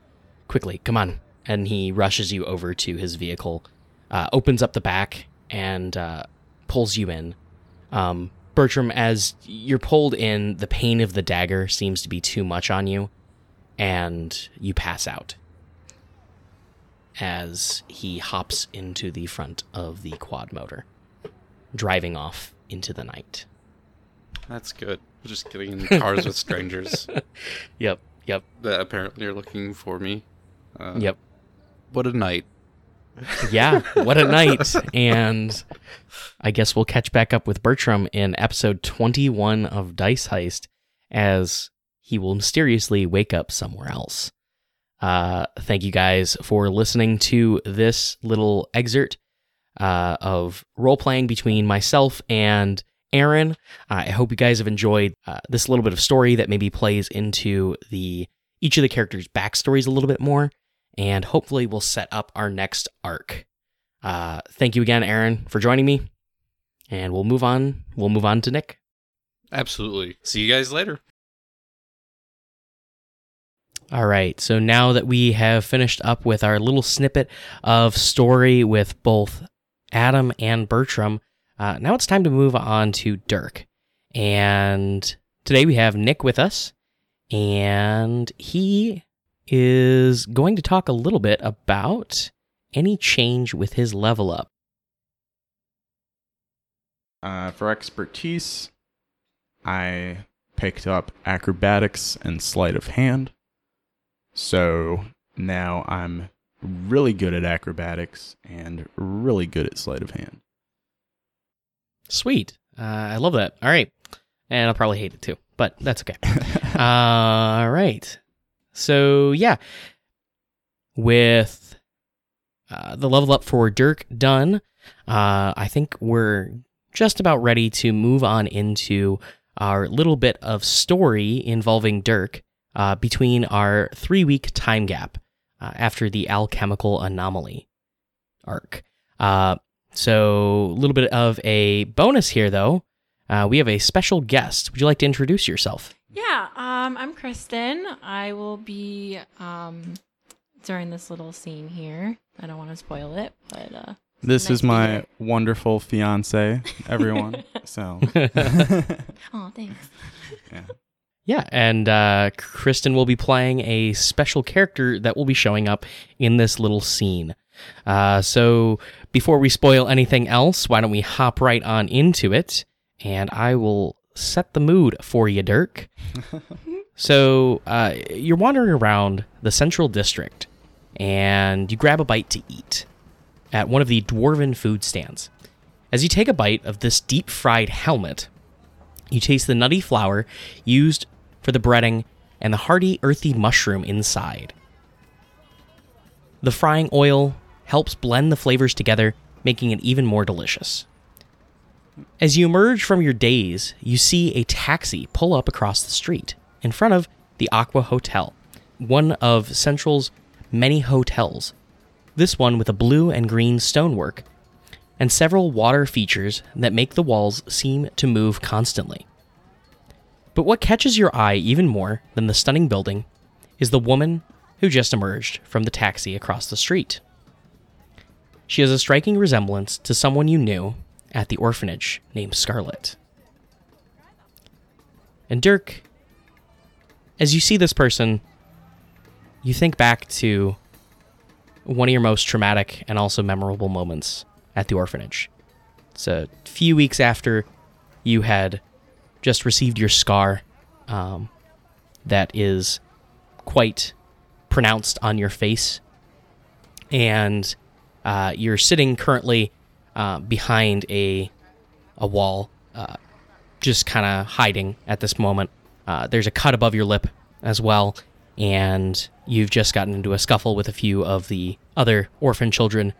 Quickly, come on. And he rushes you over to his vehicle, uh, opens up the back and uh, pulls you in. Um, Bertram, as you're pulled in, the pain of the dagger seems to be too much on you, and you pass out as he hops into the front of the quad motor, driving off into the night.
That's good. Just getting in cars with strangers [laughs]
Yep, yep,
that apparently are looking for me. Uh,
yep.
What a night.
Yeah, what a night. And I guess we'll catch back up with Bertram in episode 21 of Dice Heist as he will mysteriously wake up somewhere else. Uh, thank you guys for listening to this little excerpt uh, of role playing between myself and Aaron. Uh, I hope you guys have enjoyed uh, this little bit of story that maybe plays into the each of the characters' backstories a little bit more, and hopefully we'll set up our next arc. Uh, thank you again, Aaron, for joining me, and we'll move on. We'll move on to Nick.
Absolutely. See you guys later.
All right. So now that we have finished up with our little snippet of story with both Adam and Bertram, uh, now it's time to move on to Dirk. And today we have Nick with us, and he is going to talk a little bit about any change with his level up.
Uh, for expertise, I picked up acrobatics and sleight of hand. So now I'm really good at acrobatics and really good at sleight of hand.
Sweet. Uh, I love that. All right. And I'll probably hate it too, but that's okay. [laughs] All right. So, yeah. With uh, the level up for Dirk done, uh, I think we're just about ready to move on into our little bit of story involving Dirk uh, between our three week time gap uh, after the alchemical anomaly arc. Uh, so, a little bit of a bonus here, though. Uh, we have a special guest. Would you like to introduce yourself?
Yeah, um, I'm Kristen. I will be um, during this little scene here. I don't want to spoil it, but uh,
This
nice
is my
hear.
wonderful fiance, [laughs] everyone. so, [laughs]
oh, thanks.
Yeah, and uh, Kristen will be playing a special character that will be showing up in this little scene. Uh, so before we spoil anything else, why don't we hop right on into it? And I will set the mood for you, Dirk. [laughs] so uh, you're wandering around the central district, and you grab a bite to eat at one of the dwarven food stands. As you take a bite of this deep fried helmet, you taste the nutty flour used for the breading and the hearty, earthy mushroom inside. The frying oil helps blend the flavors together, making it even more delicious. As you emerge from your daze, you see a taxi pull up across the street in front of the Aqua Hotel, one of Central's many hotels. This one with a blue and green stonework and several water features that make the walls seem to move constantly. But what catches your eye even more than the stunning building is the woman who just emerged from the taxi across the street. She has a striking resemblance to someone you knew at the orphanage named Scarlet. And Dirk, as you see this person, you think back to one of your most traumatic and also memorable moments at the orphanage. It's a few weeks after you had just received your scar um, that is quite pronounced on your face. And uh, you're sitting currently uh, behind a, a wall, uh, just kind of hiding at this moment. Uh, there's a cut above your lip as well. And you've just gotten into a scuffle with a few of the other orphan children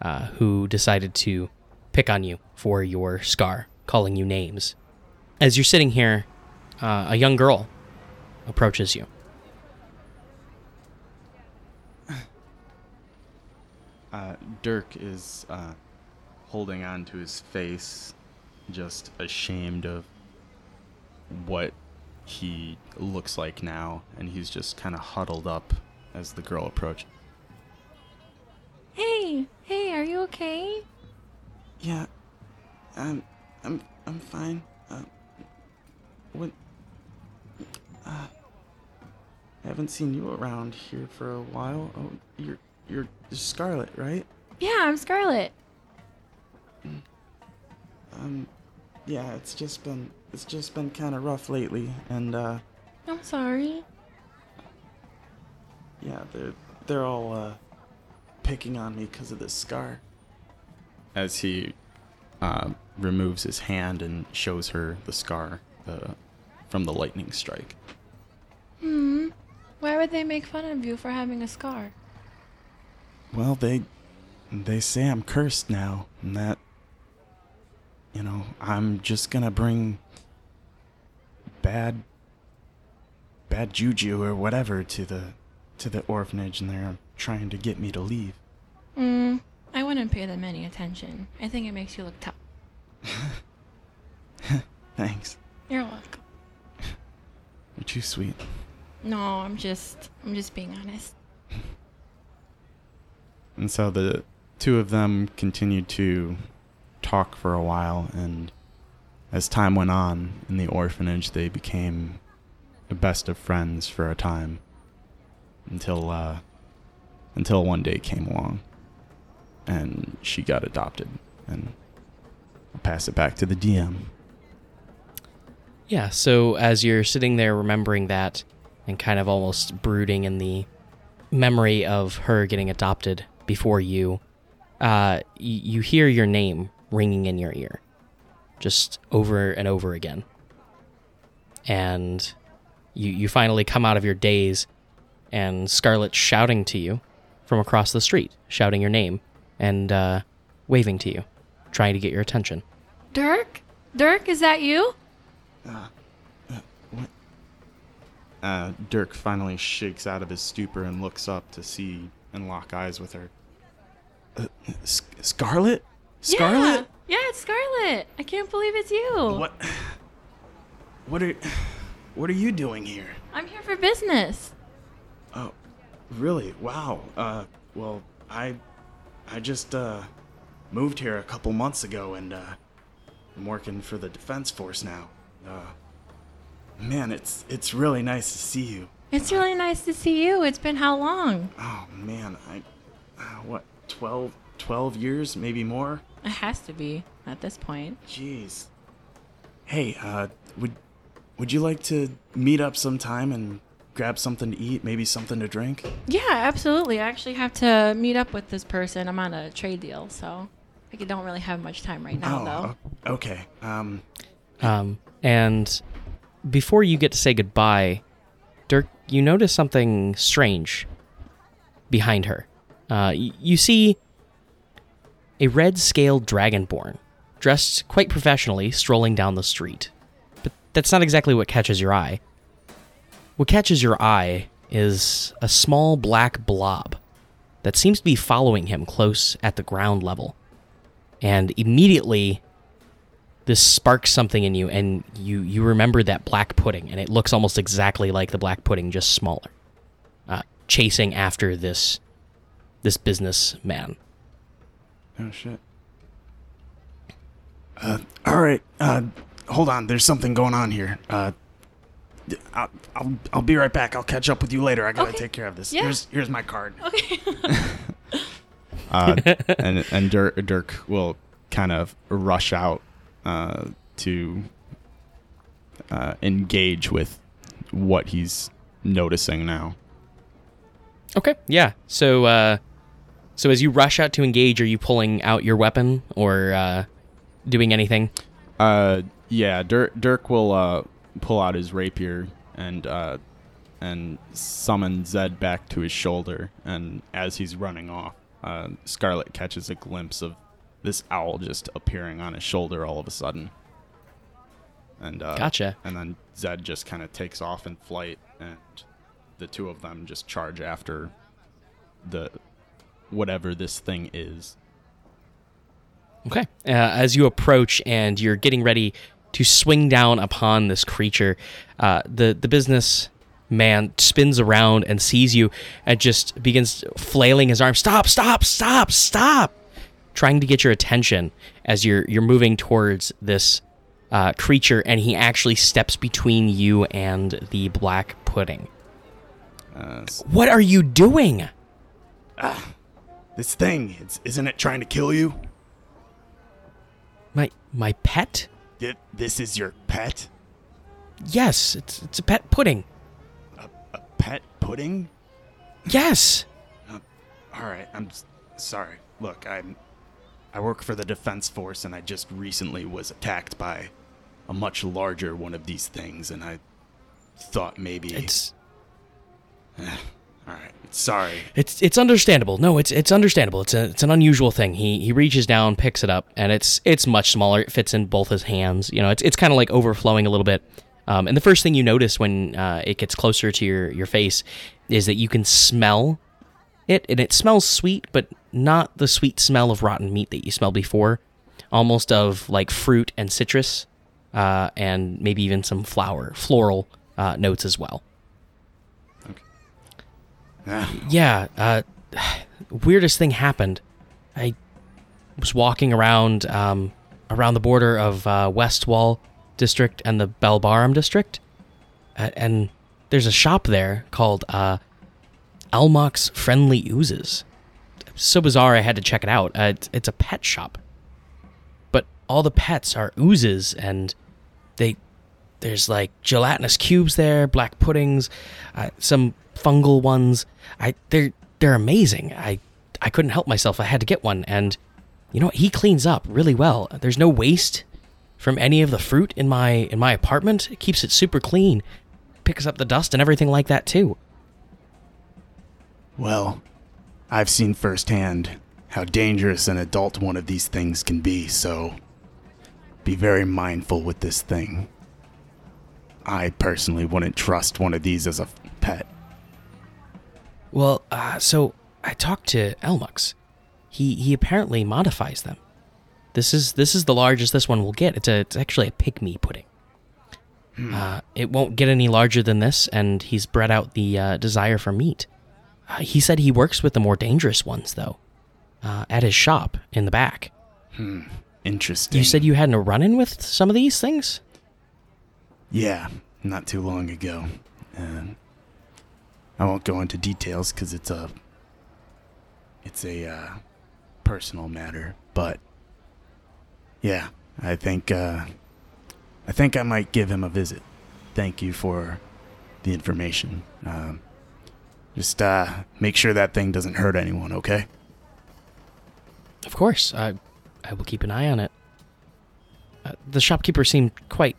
uh, who decided to pick on you for your scar, calling you names. As you're sitting here, uh, a young girl approaches you.
uh, Dirk is holding on to his face, just ashamed of what he looks like now, and he's just kind of huddled up as the girl approaches.
Hey, hey, are you okay?
Yeah, I'm, I'm, I'm fine. Uh, what? Uh, I haven't seen you around here for a while. Oh, you're, you're Scarlet, right?
Yeah, I'm Scarlet.
Um, yeah, it's just been, it's just been kind of rough lately, and uh,
I'm sorry.
yeah, they're, they're all uh, picking on me because of this scar. As he uh, removes his hand and shows her the scar uh, from the lightning strike.
Hmm. Why would they make fun of you for having a scar?
Well, they they say I'm cursed now, and that you know I'm just gonna bring bad bad juju or whatever to the to the orphanage, and they're trying to get me to leave.
Hmm. I wouldn't pay them any attention. I think it makes you look tough. [laughs]
Thanks,
You're welcome. [laughs]
you're too sweet.
No, I'm just I'm just being honest. [laughs]
And so the two of them continued to talk for a while, and as time went on in the orphanage, they became the best of friends for a time until uh, until one day came along, and she got adopted. And I'll pass it back to the DM.
Yeah, so as you're sitting there remembering that and kind of almost brooding in the memory of her getting adopted before you, uh, you hear your name ringing in your ear just over and over again. And you, you finally come out of your daze, and Scarlett's shouting to you from across the street, shouting your name and uh, waving to you, trying to get your attention.
Dirk? Dirk, is that you?
Uh, Dirk finally shakes out of his stupor and looks up to see and lock eyes with her. Uh, S- Scarlet? Scarlet?
Yeah. yeah, it's Scarlet. I can't believe it's you.
What? What are? What are you doing here?
I'm here for business.
Oh, really? Wow. Uh, well, I, I just uh, moved here a couple months ago, and uh, I'm working for the Defense Force now. Uh, man, it's it's really nice to see you.
It's really nice to see you. It's been how long?
Oh man, I, uh, what, 12, 12 years, maybe more?
It has to be at this point.
Jeez. Hey, uh, would would you like to meet up sometime and grab something to eat, maybe something to drink?
Yeah, absolutely. I actually have to meet up with this person. I'm on a trade deal, so I don't really have much time right now, though.
okay. Um,
Um, and before you get to say goodbye, Dirk, you notice something strange behind her. Uh, y- you see a red scaled dragonborn, dressed quite professionally, strolling down the street. But that's not exactly what catches your eye. What catches your eye is a small black blob that seems to be following him close at the ground level. And immediately, this sparks something in you and you you remember that black pudding and it looks almost exactly like the black pudding just smaller uh, chasing after this this businessman
oh shit. Uh, all right. Uh, hold on. There's something going on here. Uh, d- I'll, I'll, I'll be right back. I'll catch up with you later. I gotta
Okay.
take care of this.
Yeah.
Here's, here's my card. [laughs]
Okay. [laughs]
uh, and and Dirk, Dirk will kind of rush out uh, to uh, engage with what he's noticing now.
okay yeah so uh so as you rush out to engage are you pulling out your weapon or uh doing anything
Uh, yeah, Dirk, Dirk will uh, pull out his rapier and uh, and summon Zed back to his shoulder. And as he's running off, uh, Scarlet catches a glimpse of this owl just appearing on his shoulder all of a sudden. And uh,
Gotcha.
And then Zed just kind of takes off in flight, and the two of them just charge after the whatever this thing is.
Okay. Uh, as you approach and you're getting ready to swing down upon this creature, uh, the the business man spins around and sees you and just begins flailing his arms. Stop! Stop! Stop! Stop! trying to get your attention as you're you're moving towards this uh, creature, and he actually steps between you and the black pudding.
Uh,
What are you doing?
This thing, it's, isn't it trying to kill you?
My my pet?
Th- This is your pet?
Yes, it's it's a pet pudding.
A pet pudding?
Yes.
Um, all right, I'm s- sorry. Look, I'm I work for the defense force and I just recently was attacked by a much larger one of these things and I thought maybe
It's [sighs]
All right. Sorry.
It's it's understandable. No, it's it's understandable. It's a it's an unusual thing. He he reaches down, picks it up, and it's it's much smaller. It fits in both his hands. You know, it's it's kind of like overflowing a little bit. Um, and the first thing you notice when uh, it gets closer to your your face is that you can smell it, and it smells sweet, but not the sweet smell of rotten meat that you smelled before. Almost of like fruit and citrus, uh, and maybe even some flower, floral uh, notes as well.
Ah,
Yeah, uh, [sighs] weirdest thing happened. I was walking around um, around the border of uh, West Wall district and the Belbarum district, uh, and there's a shop there called uh, Elmox Friendly Oozes. So bizarre, I had to check it out. Uh, it's, it's a pet shop, but all the pets are oozes, and they there's like gelatinous cubes there, black puddings, uh, some fungal ones. I they're they're amazing. I I couldn't help myself. I had to get one, and you know what? He cleans up really well. There's no waste from any of the fruit in my in my apartment. It keeps it super clean. Picks up the dust and everything like that too.
well, I've seen firsthand how dangerous an adult one of these things can be, so be very mindful with this thing. I personally wouldn't trust one of these as a pet.
Well, uh, so I talked to Elmux. He he apparently modifies them. This is this is the largest this one will get. It's a it's actually a pygmy pudding. Uh, it won't get any larger than this, and he's bred out the uh, desire for meat. Uh, he said he works with the more dangerous ones, though, uh, at his shop in the back.
Interesting.
You said you had a run-in with some of these things.
Yeah, not too long ago. I won't go into details because it's a it's a uh, personal matter. But yeah, I think uh, I think I might give him a visit. Thank you for the information. Um, just uh, make sure that thing doesn't hurt anyone. Okay.
Of course, I I will keep an eye on it. Uh, the shopkeeper seemed quite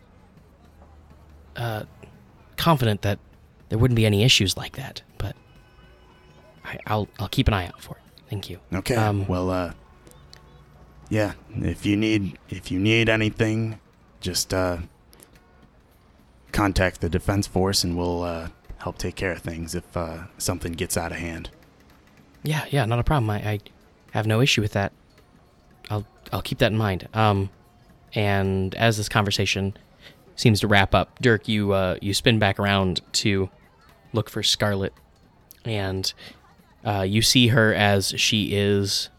uh, confident that there wouldn't be any issues like that, but I, I'll I'll keep an eye out for it. Thank you.
Okay.
Um,
well, uh, yeah. If you need if you need anything, just uh, contact the defense force, and we'll uh, help take care of things if uh, something gets out of hand.
Yeah, yeah, not a problem. I, I have no issue with that. I'll I'll keep that in mind. Um, and as this conversation seems to wrap up, Dirk, you uh, you spin back around to look for Scarlet, and uh, you see her as she is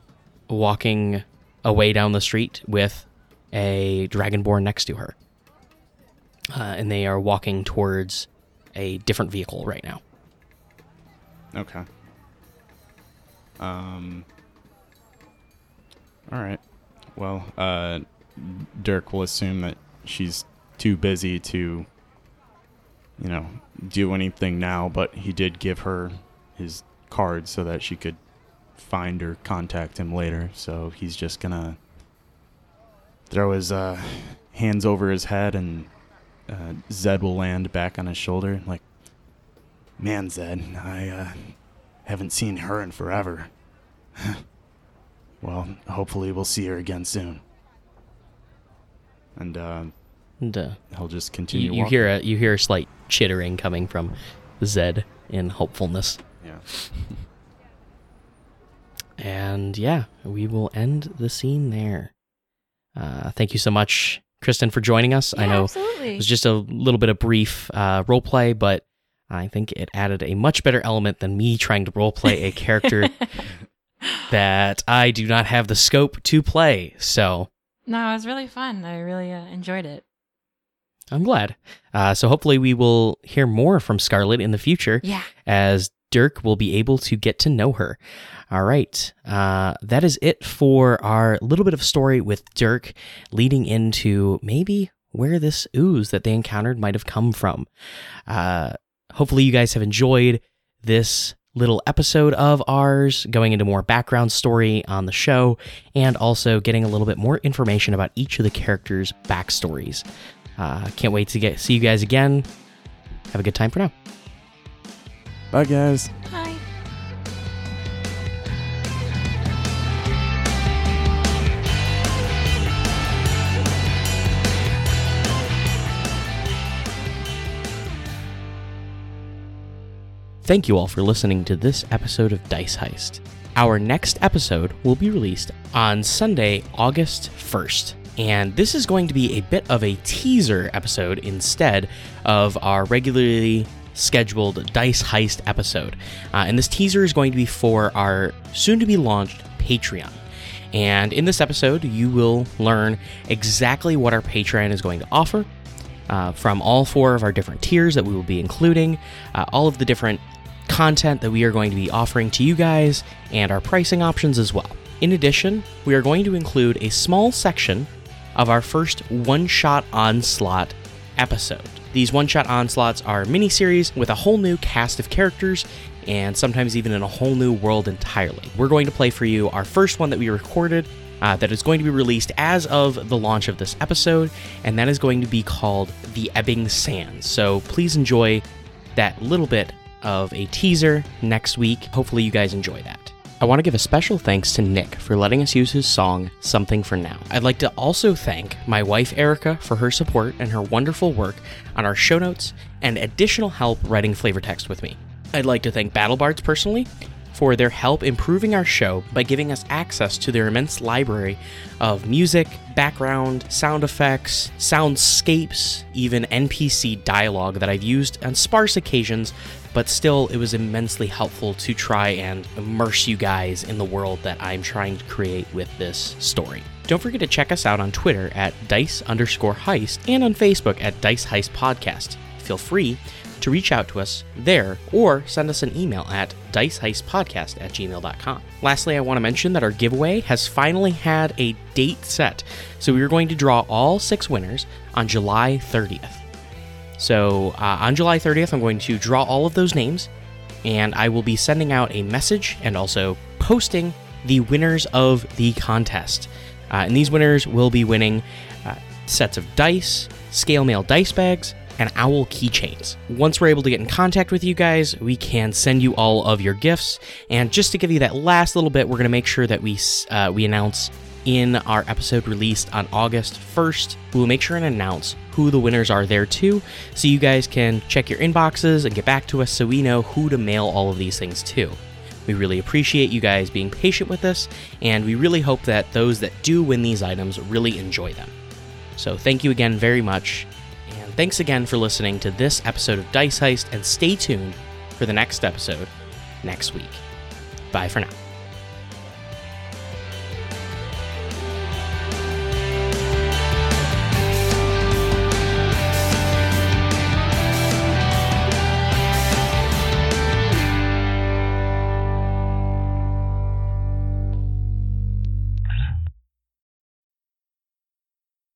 walking away down the street with a dragonborn next to her, uh, and they are walking towards a different vehicle right now.
Okay. Um. All right. Well, uh, Dirk will assume that she's too busy to, you know, do anything now. But he did give her his card so that she could find or contact him later. So he's just gonna throw his uh, hands over his head, and uh, Zed will land back on his shoulder, like, "Man, Zed, I uh, haven't seen her in forever. [laughs] well, hopefully we'll see her again soon. And uh,
And, uh,
he'll just continue.
you, you
walking.
hear a you hear a slight chittering coming from Zed in hopefulness.
Yeah. [laughs]
And yeah, we will end the scene there. Uh, thank you so much, Kristen, for joining us. I know
absolutely.
it was just a little bit of brief uh, role play, but I think it added a much better element than me trying to role play a character [laughs] that I do not have the scope to play. So
No, it was really fun. I really uh, enjoyed it.
I'm glad. Uh, so hopefully we will hear more from Scarlett in the future
Yeah.
as Dirk will be able to get to know her. All right. Uh, that is it for our little bit of story with Dirk leading into maybe where this ooze that they encountered might have come from. Uh, hopefully, you guys have enjoyed this little episode of ours, going into more background story on the show, and also getting a little bit more information about each of the characters' backstories. Uh, can't wait to get see you guys again. Have a good time for now.
Bye, guys.
Hi.
Thank you all for listening to this episode of Dice Heist. Our next episode will be released on Sunday, August 1st. And this is going to be a bit of a teaser episode instead of our regularly scheduled Dice Heist episode. Uh, and this teaser is going to be for our soon to be launched Patreon. And in this episode, you will learn exactly what our Patreon is going to offer uh, from all four of our different tiers that we will be including, uh, all of the different content that we are going to be offering to you guys, and our pricing options as well. In addition, we are going to include a small section of our first one shot onslaught episode. These one shot onslaughts are miniseries with a whole new cast of characters and sometimes even in a whole new world entirely. We're going to play for you our first one that we recorded uh, that is going to be released as of the launch of this episode, and that is going to be called The Ebbing Sands. So please enjoy that little bit of a teaser next week. Hopefully, you guys enjoy that. I want to give a special thanks to Nick for letting us use his song, Something for Now. I'd like to also thank my wife Erica for her support and her wonderful work on our show notes and additional help writing flavor text with me. I'd like to thank BattleBards personally for their help improving our show by giving us access to their immense library of music, background, sound effects, soundscapes, even NPC dialogue that I've used on sparse occasions, but still it was immensely helpful to try and immerse you guys in the world that I'm trying to create with this story. Don't forget to check us out on Twitter at dice underscore heist and on Facebook at Dice Heist Podcast. Feel free to reach out to us there or send us an email at diceheistpodcast at gmail.com. Lastly, I want to mention that our giveaway has finally had a date set. So we are going to draw all six winners on July 30th. So uh, on July 30th, I'm going to draw all of those names and I will be sending out a message and also posting the winners of the contest. Uh, and these winners will be winning uh, sets of dice, scale mail dice bags, and owl keychains. Once we're able to get in contact with you guys, we can send you all of your gifts. And just to give you that last little bit, we're going to make sure that we uh, we announce in our episode released on August 1st. We will make sure and announce who the winners are there too, so you guys can check your inboxes and get back to us so we know who to mail all of these things to. We really appreciate you guys being patient with us, and we really hope that those that do win these items really enjoy them. So, thank you again very much, and thanks again for listening to this episode of Dice Heist, and stay tuned for the next episode next week. Bye for now.